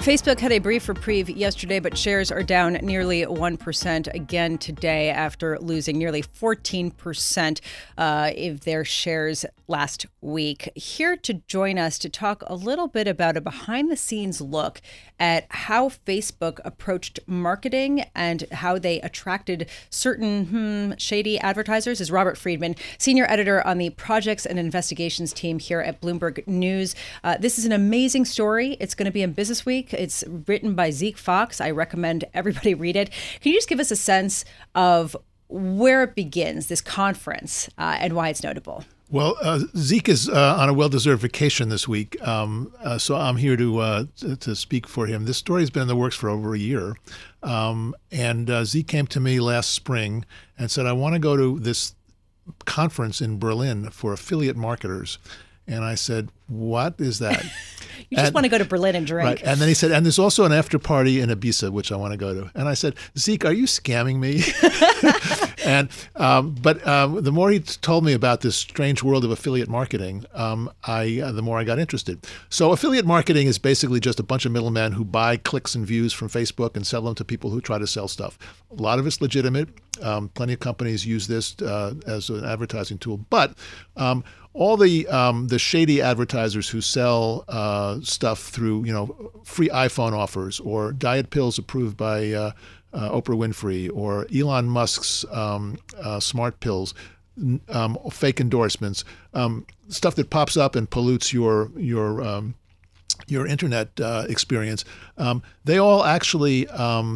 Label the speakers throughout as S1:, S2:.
S1: Facebook had a brief reprieve yesterday, but shares are down nearly 1% again today after losing nearly 14% uh, of their shares last week. Here to join us to talk a little bit about a behind the scenes look at how Facebook approached marketing and how they attracted certain hmm, shady advertisers is Robert Friedman, senior editor on the projects and investigations team here at Bloomberg News. Uh, this is an amazing story. It's going to be in Business Week. It's written by Zeke Fox. I recommend everybody read it. Can you just give us a sense of where it begins, this conference, uh, and why it's notable?
S2: Well, uh, Zeke is uh, on a well-deserved vacation this week, um, uh, so I'm here to, uh, to speak for him. This story has been in the works for over a year, um, and uh, Zeke came to me last spring and said, "I want to go to this conference in Berlin for affiliate marketers." And I said, "What is that?"
S1: You just
S2: And-
S1: want to go to Berlin and drink.
S2: Right. And then he said, and there's also an after party in Ibiza, which I want to go to. And I said, Zeke, are you scamming me? and um, but um, the more he told me about this strange world of affiliate marketing, um, I uh, the more I got interested. So affiliate marketing is basically just a bunch of middlemen who buy clicks and views from Facebook and sell them to people who try to sell stuff. A lot of it's legitimate. Um, plenty of companies use this uh, as an advertising tool, but um, all the um, the shady advertisers who sell uh, stuff through you know free iPhone offers or diet pills approved by uh, uh, Oprah Winfrey or Elon Musk's um, uh, smart pills, um, fake endorsements, um, stuff that pops up and pollutes your your um, your internet uh, experience, um, they all actually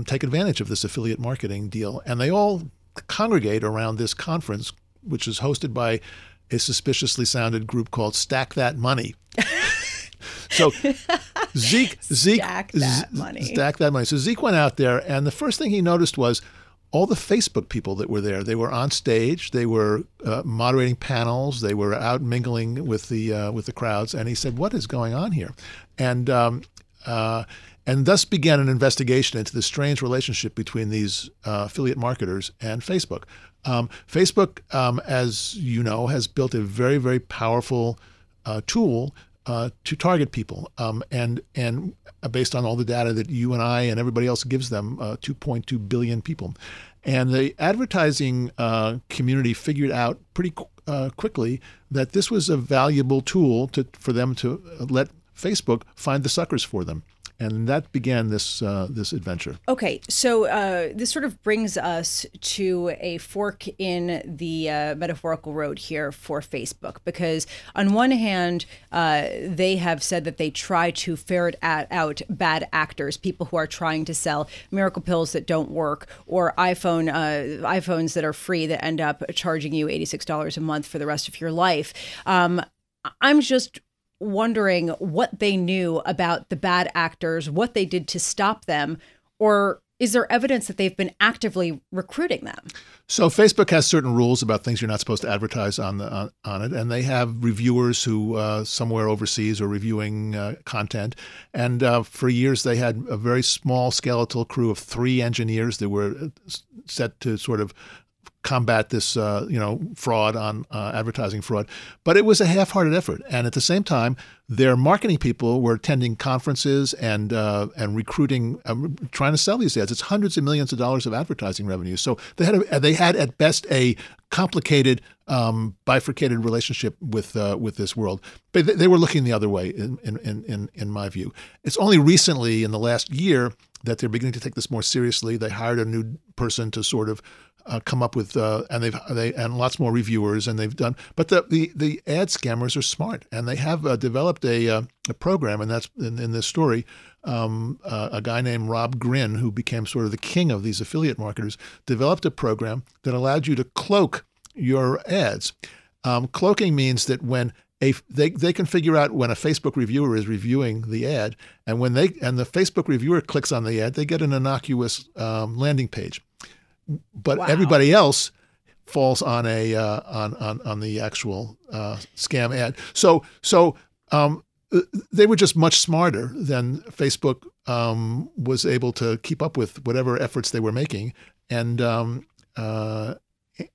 S2: take advantage of this affiliate marketing deal, and they all congregate around this conference, which is hosted by a suspiciously sounded group called Stack That Money. so Zeke, Zeke,
S1: Stack that
S2: Z-
S1: money.
S2: stack that money. So Zeke went out there, and the first thing he noticed was all the Facebook people that were there. They were on stage. They were uh, moderating panels. They were out mingling with the uh, with the crowds. And he said, "What is going on here?" And um, uh, and thus began an investigation into the strange relationship between these uh, affiliate marketers and Facebook. Um, Facebook, um, as you know, has built a very very powerful uh, tool uh, to target people, um, and and based on all the data that you and I and everybody else gives them, uh, 2.2 billion people, and the advertising uh, community figured out pretty qu- uh, quickly that this was a valuable tool to for them to let Facebook find the suckers for them, and that began this uh, this adventure.
S1: Okay, so uh, this sort of brings us to a fork in the uh, metaphorical road here for Facebook, because on one hand, uh, they have said that they try to ferret at, out bad actors, people who are trying to sell miracle pills that don't work, or iPhone uh, iPhones that are free that end up charging you eighty six dollars a month for the rest of your life. Um, I'm just wondering what they knew about the bad actors, what they did to stop them, or is there evidence that they've been actively recruiting them?
S2: So Facebook has certain rules about things you're not supposed to advertise on the on, on it, and they have reviewers who uh, somewhere overseas are reviewing uh, content. And uh, for years, they had a very small skeletal crew of three engineers that were uh, set to sort of combat this, uh, you know, fraud on uh, advertising fraud. But it was a half-hearted effort, and at the same time, their marketing people were attending conferences and uh, and recruiting, um, trying to sell these ads. It's hundreds of millions of dollars of advertising revenue. So they had a, they had at best a complicated, um, bifurcated relationship with uh, with this world. But they, they were looking the other way, in, in in in my view. It's only recently, in the last year, that they're beginning to take this more seriously. They hired a new person to sort of uh, come up with, uh, and they've they and lots more reviewers, and they've done. But the the, the ad scammers are smart, and they have uh, developed a uh, a program, and that's in, in this story. Um, uh, a guy named Rob Gryn, who became sort of the king of these affiliate marketers, developed a program that allowed you to cloak your ads. Um, cloaking means that when a they they can figure out when a Facebook reviewer is reviewing the ad, and when they and the Facebook reviewer clicks on the ad, they get an innocuous um, landing page. But
S1: Wow.
S2: everybody else falls on a uh, on, on on the actual uh, scam ad. So so um, uh, they were just much smarter than Facebook um, was able to keep up with whatever efforts they were making, and um, uh,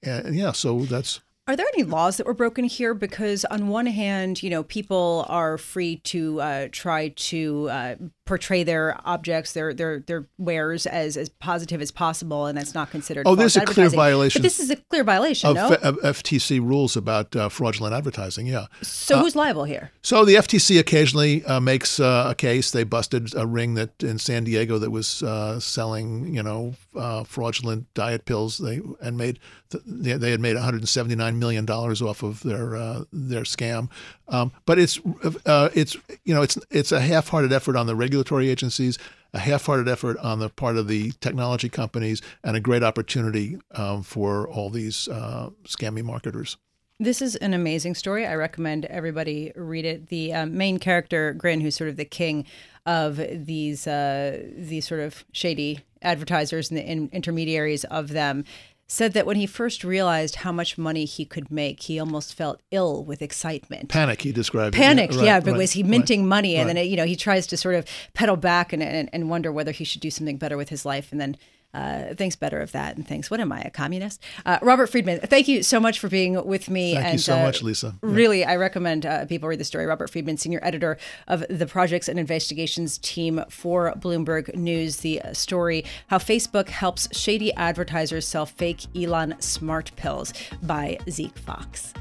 S2: and yeah, so that's
S1: Are there any laws that were broken here? Because on one hand, you know, people are free to uh, try to uh, portray their objects, their their their wares as as positive as possible, and that's not considered.
S2: Oh, there's a clear violation
S1: But this is a clear violation,
S2: of,
S1: no?
S2: F- FTC rules about uh, fraudulent advertising. Yeah.
S1: so who's liable here?
S2: So the FTC occasionally uh, makes uh, a case. They busted a ring that in San Diego that was uh, selling, you know, uh, fraudulent diet pills. They and made th- they they had made 179 million dollars off of their uh, their scam. Um, but it's uh, it's you know it's it's a half-hearted effort on the regulatory agencies, a half-hearted effort on the part of the technology companies, and a great opportunity um, for all these uh, scammy marketers.
S1: This is an amazing story. I recommend everybody read it. The um, main character, Gryn, who's sort of the king of these uh, these sort of shady advertisers and the in- intermediaries of them, said that when he first realized how much money he could make, he almost felt ill with excitement.
S2: Panic, he described. it.
S1: Panicked,
S2: right,
S1: yeah, but
S2: right,
S1: was he
S2: right.
S1: minting money? And then, it, you know, he tries to sort of pedal back and, and, and wonder whether he should do something better with his life. And then uh, thinks better of that and thinks, what am I, a communist? Uh, Robert Friedman, thank you so much for being with me.
S2: Thank you
S1: and,
S2: so
S1: uh,
S2: much, Lisa. Yeah.
S1: Really, I recommend uh, people read the story. Robert Friedman, senior editor of the Projects and Investigations team for Bloomberg News. The uh, story How Facebook Helps Shady Advertisers Sell Fake Elon Smart Pills by Zeke Fox.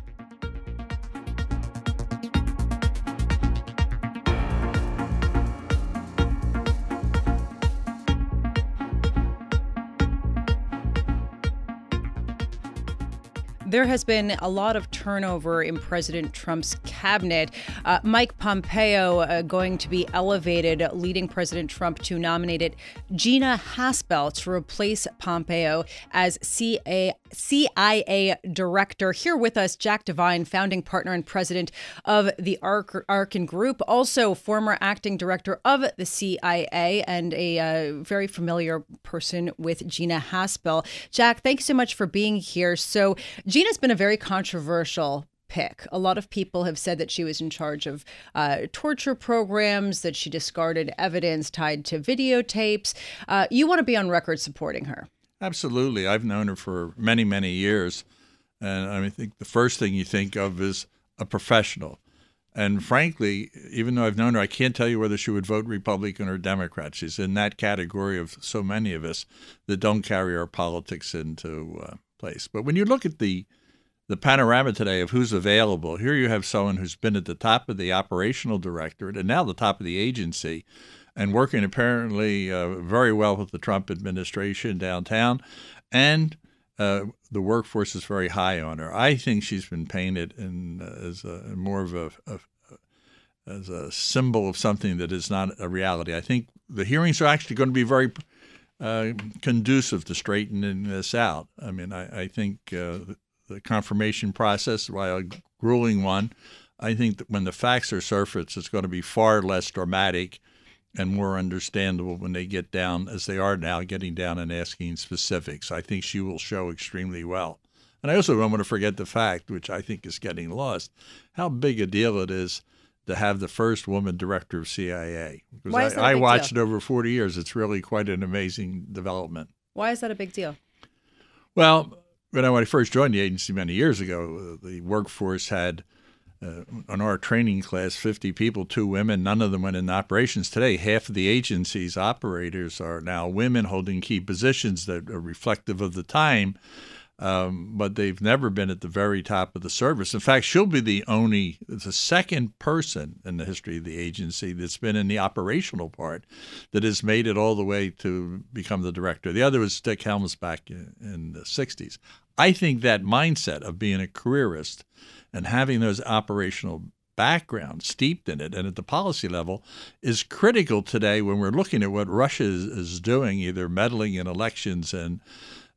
S1: There has been a lot of turnover in President Trump's cabinet. Uh, Mike Pompeo uh, going to be elevated, leading President Trump to nominated Gina Haspel to replace Pompeo as CA, CIA director. Here with us, Jack Devine, founding partner and president of the Ark, Arkin Group, also former acting director of the CIA and a uh, very familiar person with Gina Haspel. Jack, thanks so much for being here. So, Gina's been a very controversial pick. A lot of people have said that she was in charge of uh, torture programs, that she discarded evidence tied to videotapes. Uh, you want to be on record supporting her.
S3: Absolutely. I've known her for many, many years. And I think the first thing you think of is a professional. And frankly, even though I've known her, I can't tell you whether she would vote Republican or Democrat. She's in that category of so many of us that don't carry our politics into uh, place. But when you look at the the panorama today of who's available, here you have someone who's been at the top of the operational directorate and now the top of the agency and working apparently uh, very well with the Trump administration downtown. And uh, the workforce is very high on her. I think she's been painted in, uh, as a, more of a, a as a symbol of something that is not a reality. I think the hearings are actually going to be very uh, conducive to straightening this out. I mean, I, I think uh, the confirmation process, while a grueling one, I think that when the facts are surfaced, it's going to be far less dramatic and more understandable when they get down, as they are now, getting down and asking specifics. I think she will show extremely well. And I also don't want to forget the fact, which I think is getting lost, how big a deal it is to have the first woman director of CIA. Because
S1: Why is that a
S3: I, I watched
S1: deal?
S3: it over 40 years. It's really quite an amazing development.
S1: Why is that a big deal?
S3: Well, when I, when I first joined the agency many years ago, uh, the workforce had uh, on our training class 50 people, two women. None of them went in operations. Today, half of the agency's operators are now women holding key positions that are reflective of the time. Um, but they've never been at the very top of the service. In fact, she'll be the only, the second person in the history of the agency that's been in the operational part that has made it all the way to become the director. The other was Dick Helms back in, in the 60s. I think that mindset of being a careerist and having those operational background steeped in it and at the policy level is critical today when we're looking at what Russia is, is doing, either meddling in elections and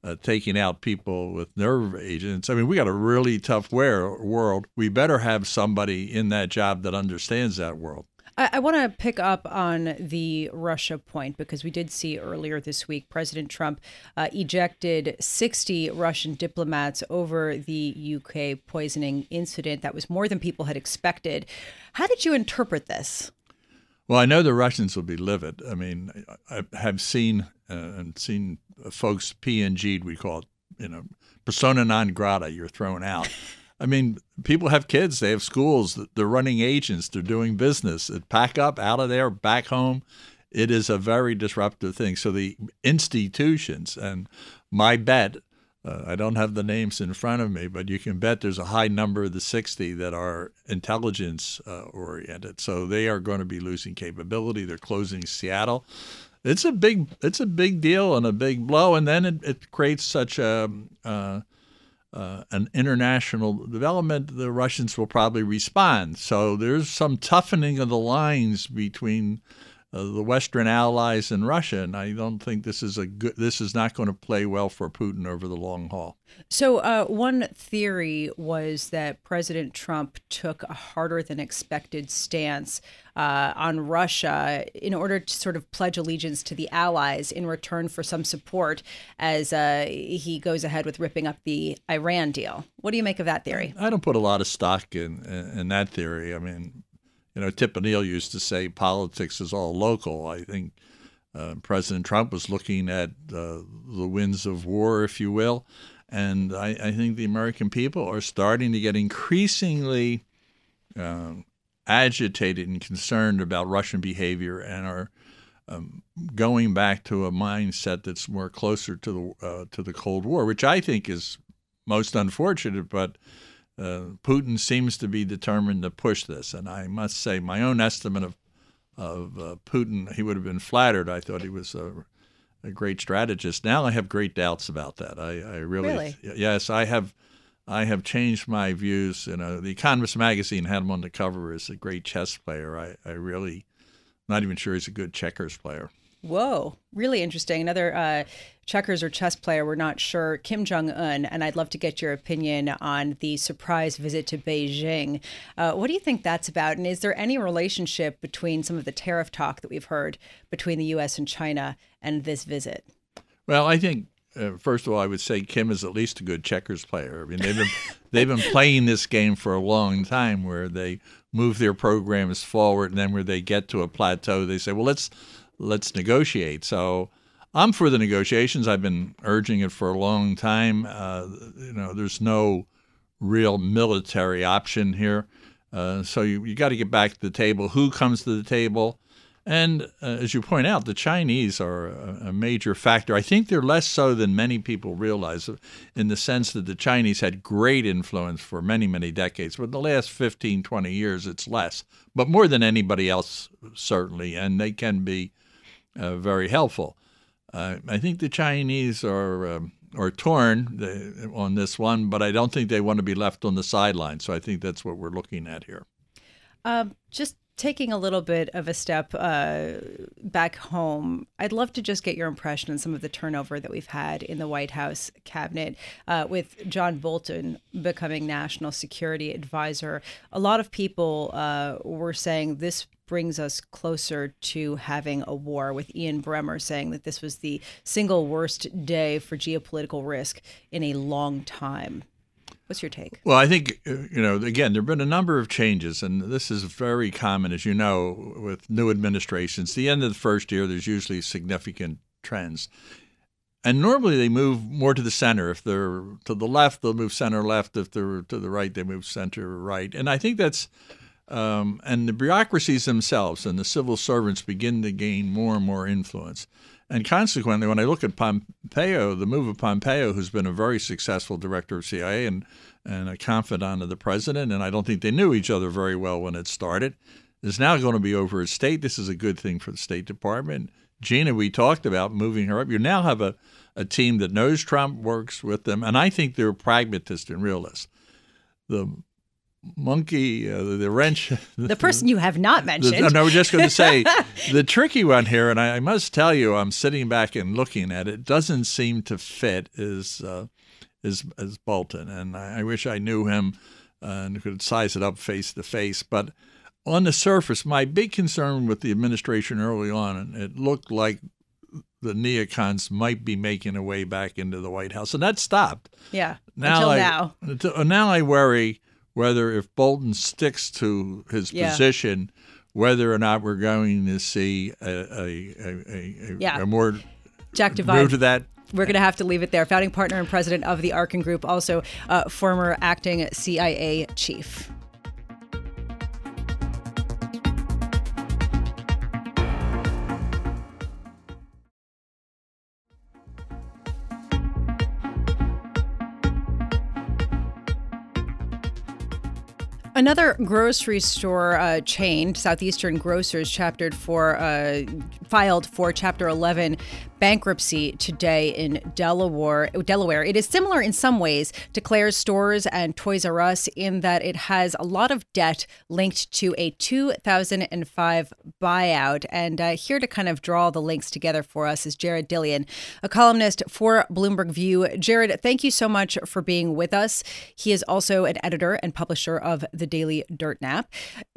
S3: uh, taking out people with nerve agents. I mean, we got a really tough world. We better have somebody in that job that understands that world.
S1: I, I want to pick up on the Russia point because we did see earlier this week President Trump uh, ejected 60 Russian diplomats over the UK poisoning incident. That was more than people had expected. How did you interpret this?
S3: Well, I know the Russians will be livid. I mean, I have seen uh, and seen folks PNG'd, we call it, you know, persona non grata, you're thrown out. I mean, people have kids, they have schools, they're running agents, they're doing business. It pack up out of there, back home. It is a very disruptive thing. So the institutions, and my bet, uh, I don't have the names in front of me, but you can bet there's a high number of the 60 that are intelligence uh, oriented. So they are going to be losing capability. They're closing Seattle. It's a big, it's a big deal and a big blow, and then it, it creates such a uh, uh, an international development, the Russians will probably respond. So there's some toughening of the lines between uh, the Western allies and Russia, and I don't think this is a good. This is not going to play well for Putin over the long haul.
S1: So, uh, one theory was that President Trump took a harder than expected stance uh, on Russia in order to sort of pledge allegiance to the allies in return for some support as uh, he goes ahead with ripping up the Iran deal. What do you make of that theory?
S3: I don't put a lot of stock in in, in that theory. I mean, you know, Tip O'Neill used to say politics is all local. I think uh, President Trump was looking at uh, the winds of war, if you will. And I, I, think the American people are starting to get increasingly uh, agitated and concerned about Russian behavior and are um, going back to a mindset that's more closer to the uh, to the Cold War, which I think is most unfortunate, but uh, Putin seems to be determined to push this. And I must say, my own estimate of of uh, Putin, he would have been flattered. I thought he was a, a, great strategist. Now I have great doubts about that. I, I really,
S1: really,
S3: yes, I have. I have changed my views. You know, the Economist magazine had him on the cover as a great chess player. I, I really, not even sure he's a good checkers player.
S1: Whoa, really interesting. Another uh, checkers or chess player, we're not sure, Kim Jong un, and I'd love to get your opinion on the surprise visit to Beijing. Uh, what do you think that's about? And is there any relationship between some of the tariff talk that we've heard between the U.S. and China and this visit?
S3: Well, I think uh, first of all, I would say Kim is at least a good checkers player. I mean, they've been they've been playing this game for a long time, where they move their programs forward, and then where they get to a plateau, they say, "Well, let's let's negotiate. So I'm for the negotiations. I've been urging it for a long time. Uh, you know, there's no real military option here. Uh, so you, you got to get back to the table. Who comes to the table? And uh, as you point out, the Chinese are a, a, major factor. I think they're less so than many people realize, in the sense that the Chinese had great influence for many, many decades. But the last 15, 20 years, it's less. But more than anybody else, certainly. And they can be uh, very helpful. Uh, I think the Chinese are um, are torn on this one, but I don't think they want to be left on the sidelines. So I think that's what we're looking at here.
S1: Um, just taking a little bit of a step uh, back home, I'd love to just get your impression on some of the turnover that we've had in the White House cabinet uh, with John Bolton becoming national security advisor. A lot of people uh, were saying this brings us closer to having a war, with Ian Bremmer saying that this was the single worst day for geopolitical risk in a long time. What's your take?
S3: Well, I think, uh, you know, again, there have been a number of changes, and this is very common, as you know, with new administrations. The end of the first year, there's usually significant trends. And normally they move more to the center. If they're to the left, they'll move center left. If they're to the right, they move center right. And I think that's um, and the bureaucracies themselves and the civil servants begin to gain more and more influence. And consequently, when I look at Pompeo, the move of Pompeo, who's been a very successful director of CIA and, and a confidant of the president, and I don't think they knew each other very well when it started, is now going to be over at state. This is a good thing for the State Department. Gina, we talked about moving her up. You now have a, a team that knows Trump, works with them, and I think they're pragmatists and realists. The monkey, uh, the wrench.
S1: The person you have not mentioned.
S3: The, no, we're just going to say the tricky one here, and I, I, must tell you, I'm sitting back and looking at it. Doesn't seem to fit is uh, is is Bolton, and I, I, wish I knew him uh, and could size it up face to face. But on the surface, my big concern with the administration early on, and it looked like the neocons might be making a way back into the White House, and that stopped.
S1: Yeah.
S3: Now
S1: until
S3: I,
S1: now.
S3: Until, now I worry whether if Bolton sticks to his
S1: Yeah.
S3: position, whether or not we're going to see a a, a, a,
S1: Yeah.
S3: a more
S1: Jack Devine.
S3: to that.
S1: We're going to have to leave it there. Founding partner and president of the Arkin Group, also uh, former acting CIA chief. Another grocery store uh, chain, Southeastern Grocers, chaptered for uh, filed for Chapter 11 bankruptcy today in Delaware. Delaware. It is similar in some ways to Claire's stores and Toys R Us in that it has a lot of debt linked to a 2005 buyout. And uh, here to kind of draw the links together for us is Jared Dillian, a columnist for Bloomberg View. Jared, thank you so much for being with us. He is also an editor and publisher of the Daily Dirtnap.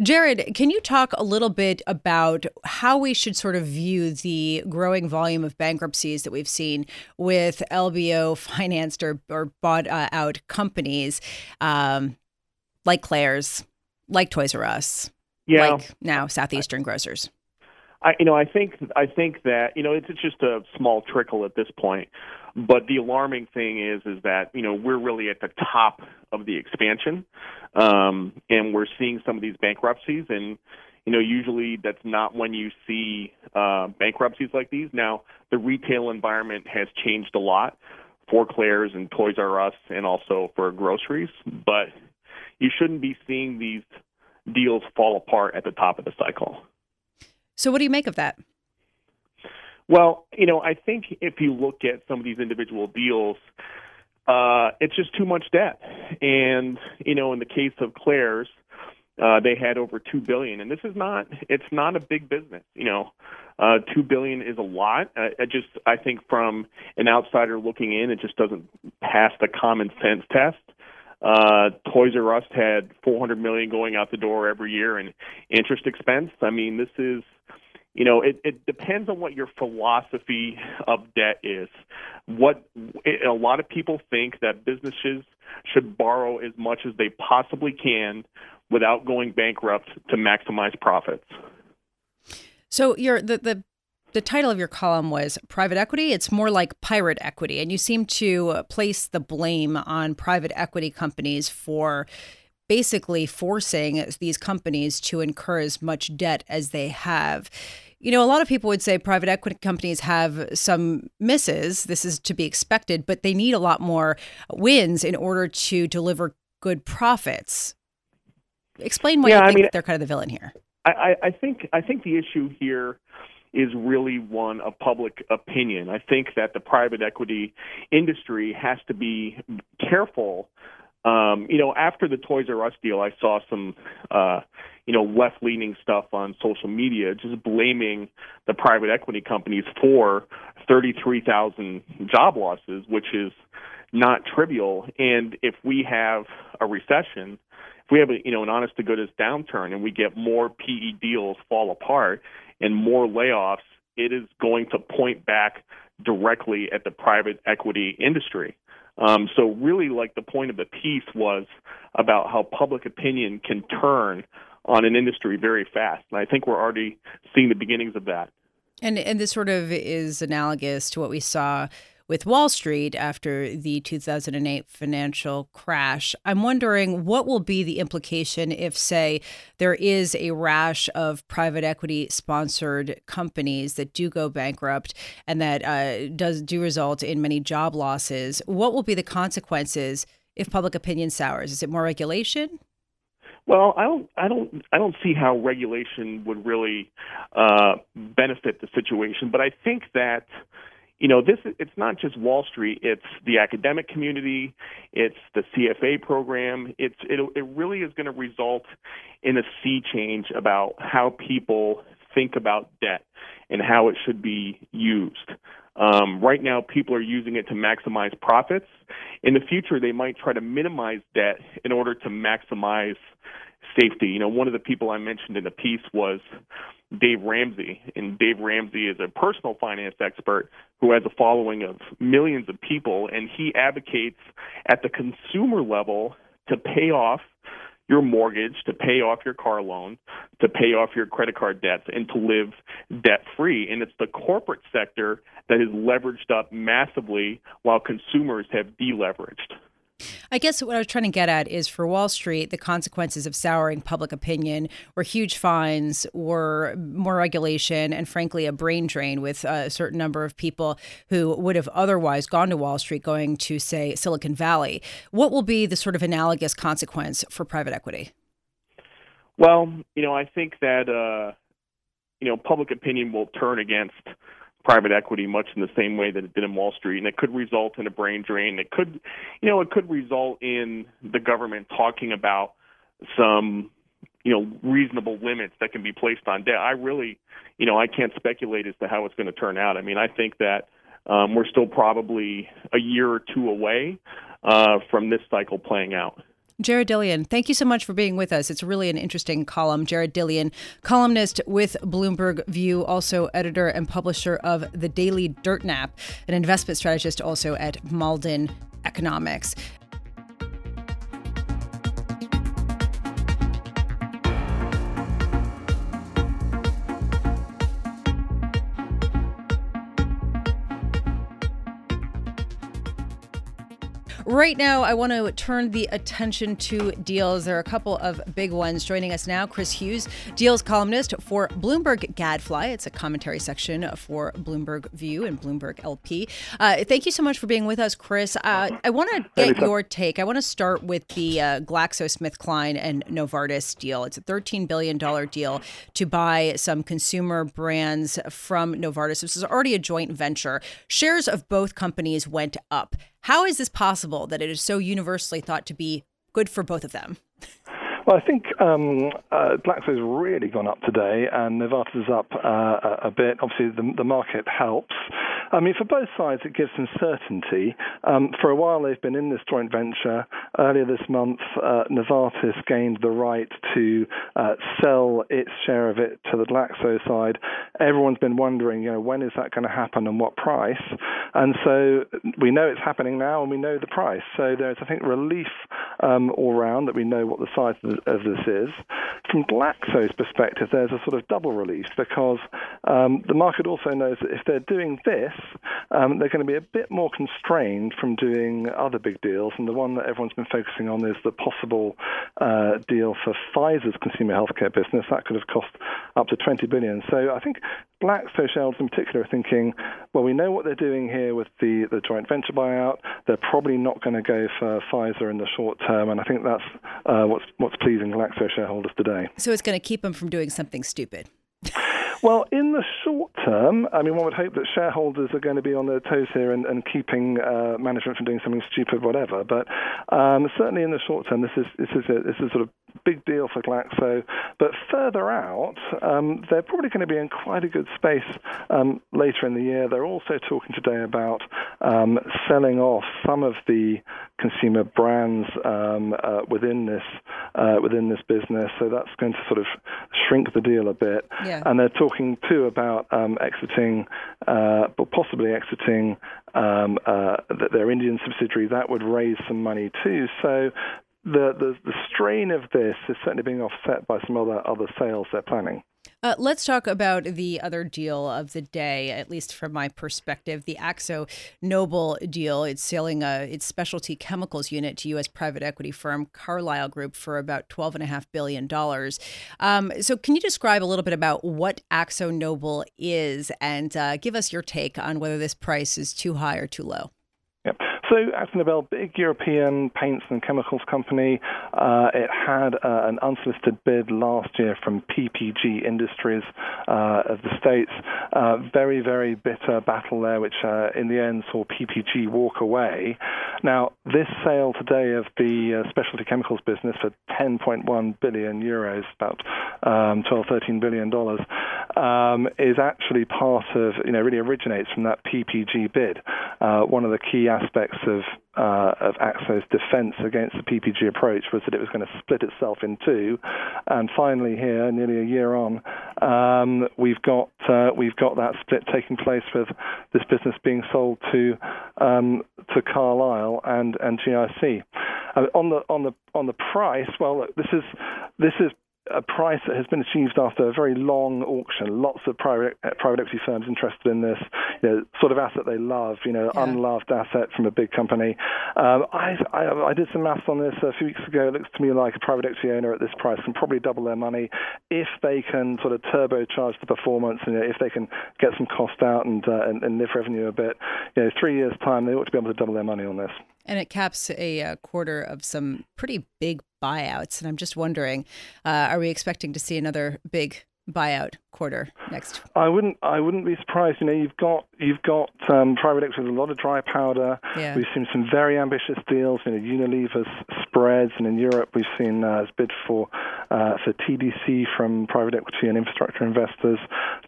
S1: Jared, can you talk a little bit about how we should sort of view the growing volume of bankruptcies that we've seen with LBO financed or, or bought uh, out companies um, like Claire's, like Toys R Us,
S4: Yeah,
S1: like now Southeastern Grocers?
S4: I, you know, I think I think that you know it's, it's just a small trickle at this point. But the alarming thing is, is that you know we're really at the top of the expansion, um, and we're seeing some of these bankruptcies, and you know usually that's not when you see uh, bankruptcies like these. Now the retail environment has changed a lot for Claire's and Toys R Us, and also for groceries, but you shouldn't be seeing these deals fall apart at the top of the cycle.
S1: So, what do you make of that?
S4: Well, you know, I think if you look at some of these individual deals, uh, it's just too much debt. And you know, in the case of Claire's, uh, they had over two billion, and this is not it's not a big business. You know, uh, two billion is a lot. Uh, I just I think from an outsider looking in, it just doesn't pass the common sense test. Uh, Toys R Us had 400 million going out the door every year in interest expense. I mean, this is you know it, it depends on what your philosophy of debt is what a lot of people think that businesses should borrow as much as they possibly can without going bankrupt to maximize profits
S1: So, your the the the title of your column was private equity. It's more like pirate equity, and you seem to uh, place the blame on private equity companies for basically forcing these companies to incur as much debt as they have. You know, a lot of people would say private equity companies have some misses. This is to be expected, but they need a lot more wins in order to deliver good profits. Explain why
S4: Yeah,
S1: you
S4: I
S1: think
S4: mean-
S1: they're kind of the villain here.
S4: I, I, think I think the issue here is really one of public opinion. I think that the private equity industry has to be careful. Um, you know, after the Toys R Us deal, I saw some, uh, you know, left-leaning stuff on social media, just blaming the private equity companies for 33,000 job losses, which is not trivial. And if we have a recession, if we have a, you know an honest to goodness downturn and we get more PE deals fall apart and more layoffs, it is going to point back directly at the private equity industry. Um, so really, like the point of the piece was about how public opinion can turn on an industry very fast, and I think we're already seeing the beginnings of that.
S1: And and this sort of is analogous to what we saw with Wall Street after the 2008 financial crash. I'm wondering what will be the implication if, say, there is a rash of private equity sponsored companies that do go bankrupt and that uh, does do result in many job losses. What will be the consequences if public opinion sours? Is it more regulation?
S4: Well, I don't, I don't, I don't see how regulation would really uh, benefit the situation. But I think that, you know, this it's not just Wall Street. It's the academic community. It's the CFA program. It's it it really is going to result in a sea change about how people think about debt and how it should be used. Um, right now, people are using it to maximize profits. In the future, they might try to minimize debt in order to maximize safety. You know, one of the people I mentioned in the piece was Dave Ramsey, and Dave Ramsey is a personal finance expert who has a following of millions of people, and he advocates at the consumer level to pay off your mortgage, to pay off your car loan, to pay off your credit card debts, and to live debt free. And it's the corporate sector that is leveraged up massively while consumers have deleveraged.
S1: I guess what I was trying to get at is for Wall Street, the consequences of souring public opinion were huge fines, were more regulation, and frankly, a brain drain with a certain number of people who would have otherwise gone to Wall Street going to, say, Silicon Valley. What will be the sort of analogous consequence for private equity?
S4: Well, you know, I think that, uh, you know, public opinion will turn against private equity much in the same way that it did in Wall Street, and it could result in a brain drain. It could, you know, it could result in the government talking about some, you know, reasonable limits that can be placed on debt. I really, you know, I can't speculate as to how it's going to turn out. I mean, I think that um, we're still probably a year or two away uh, from this cycle playing out.
S1: Jared Dillian, thank you so much for being with us. It's really an interesting column. Jared Dillian, columnist with Bloomberg View, also editor and publisher of The Daily Dirtnap, an investment strategist also at Mauldin Economics. Right now, I want to turn the attention to deals. There are a couple of big ones. Joining us now, Chris Hughes, deals columnist for Bloomberg Gadfly. It's a commentary section for Bloomberg View and Bloomberg LP. Uh, thank you so much for being with us, Chris. Uh, I want to get your take. I want to start with the uh, GlaxoSmithKline and Novartis deal. It's a $13 billion deal to buy some consumer brands from Novartis. This is already a joint venture. Shares of both companies went up. How is this possible that it is so universally thought to be good for both of them?
S5: Well, I think um, uh, Glaxo's really gone up today, and Novartis is up uh, a bit. Obviously, the, the market helps. I mean, for both sides, it gives them certainty. Um, for a while, they've been in this joint venture. Earlier this month, uh, Novartis gained the right to uh, sell its share of it to the Glaxo side. Everyone's been wondering, you know, when is that going to happen and what price? And so we know it's happening now, and we know the price. So there's, I think, relief um, all round that we know what the size of this is. From Glaxo's perspective, there's a sort of double relief because um, the market also knows that if they're doing this, um, they're going to be a bit more constrained from doing other big deals. And the one that everyone's been focusing on is the possible uh, deal for Pfizer's consumer healthcare business. That could have cost up to 20 billion. So I think Glaxo shareholders in particular are thinking, well, we know what they're doing here with the, the joint venture buyout. They're probably not going to go for Pfizer in the short term, and I think that's uh, what's what's pleasing Glaxo shareholders today.
S1: So it's going to keep them from doing something stupid.
S5: Well, in the short term, I mean, one would hope that shareholders are going to be on their toes here and, and keeping uh, management from doing something stupid, whatever. But um, certainly in the short term, this is this is a, this is sort of big deal for Glaxo. But further out, um, they're probably going to be in quite a good space um, later in the year. They're also talking today about um, selling off some of the consumer brands um, uh, within this uh, within this business. So that's going to sort of shrink the deal a bit. Yeah. And they're talking too about um, exiting, uh, but possibly exiting um, uh, their Indian subsidiary. That would raise some money too. So the, the, the strain of this is certainly being offset by some other other sales they're planning.
S1: Uh, let's talk about the other deal of the day, at least from my perspective, the Akzo Nobel deal. It's selling a, its specialty chemicals unit to U.S. private equity firm Carlyle Group for about $12.5 billion. Um, so, can you describe a little bit about what Akzo Nobel is and uh, give us your take on whether this price is too high or too low?
S5: Yep. So AkzoNobel, big European paints and chemicals company, uh, it had uh, an unsolicited bid last year from PPG Industries uh, of the States. Uh, very, very bitter battle there, which uh, in the end saw PPG walk away. Now, this sale today of the uh, specialty chemicals business for 10.1 billion euros, about um, 12, 13 billion dollars, um, is actually part of, you know, really originates from that PPG bid. One of the key aspects of uh, of Akzo's defence against the PPG approach was that it was going to split itself in two, and finally here, nearly a year on, um, we've got uh, we've got that split taking place with this business being sold to um, to Carlyle and and GIC. Uh, on the on the on the price, well, look, this is this is a price that has been achieved after a very long auction. Lots of private private equity firms interested in this, you know, sort of asset they love, you know, yeah. unloved asset from a big company. Um, I, I, I did some maths on this a few weeks ago. It looks to me like a private equity owner at this price can probably double their money if they can sort of turbocharge the performance and you know, if they can get some cost out and, uh, and, and lift revenue a bit. You know, three years time they ought to be able to double their money on this.
S1: And it caps a, a, uh, quarter of some pretty big buyouts. And I'm just wondering, uh, are we expecting to see another big buyout quarter next?
S5: I wouldn't. I wouldn't be surprised. You know, you've got you've got um, private equity with a lot of dry powder. Yeah. We've seen some very ambitious deals. You know, Unilever's spreads, and in Europe we've seen uh, bid for uh, for TDC from private equity and infrastructure investors.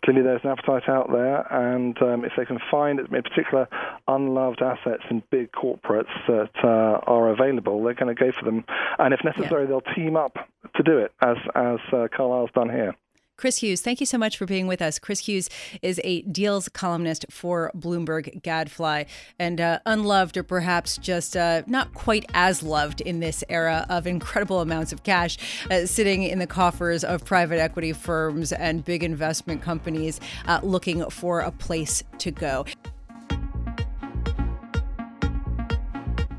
S5: Clearly, there's an appetite out there, and um, if they can find, in particular, unloved assets in big corporates that uh, are available, they're going to go for them. And if necessary, yeah. they'll team up to do it, as as uh, Carlyle's done here.
S1: Chris Hughes, thank you so much for being with us. Chris Hughes is a deals columnist for Bloomberg Gadfly and uh, unloved, or perhaps just uh, not quite as loved in this era of incredible amounts of cash uh, sitting in the coffers of private equity firms and big investment companies uh, looking for a place to go.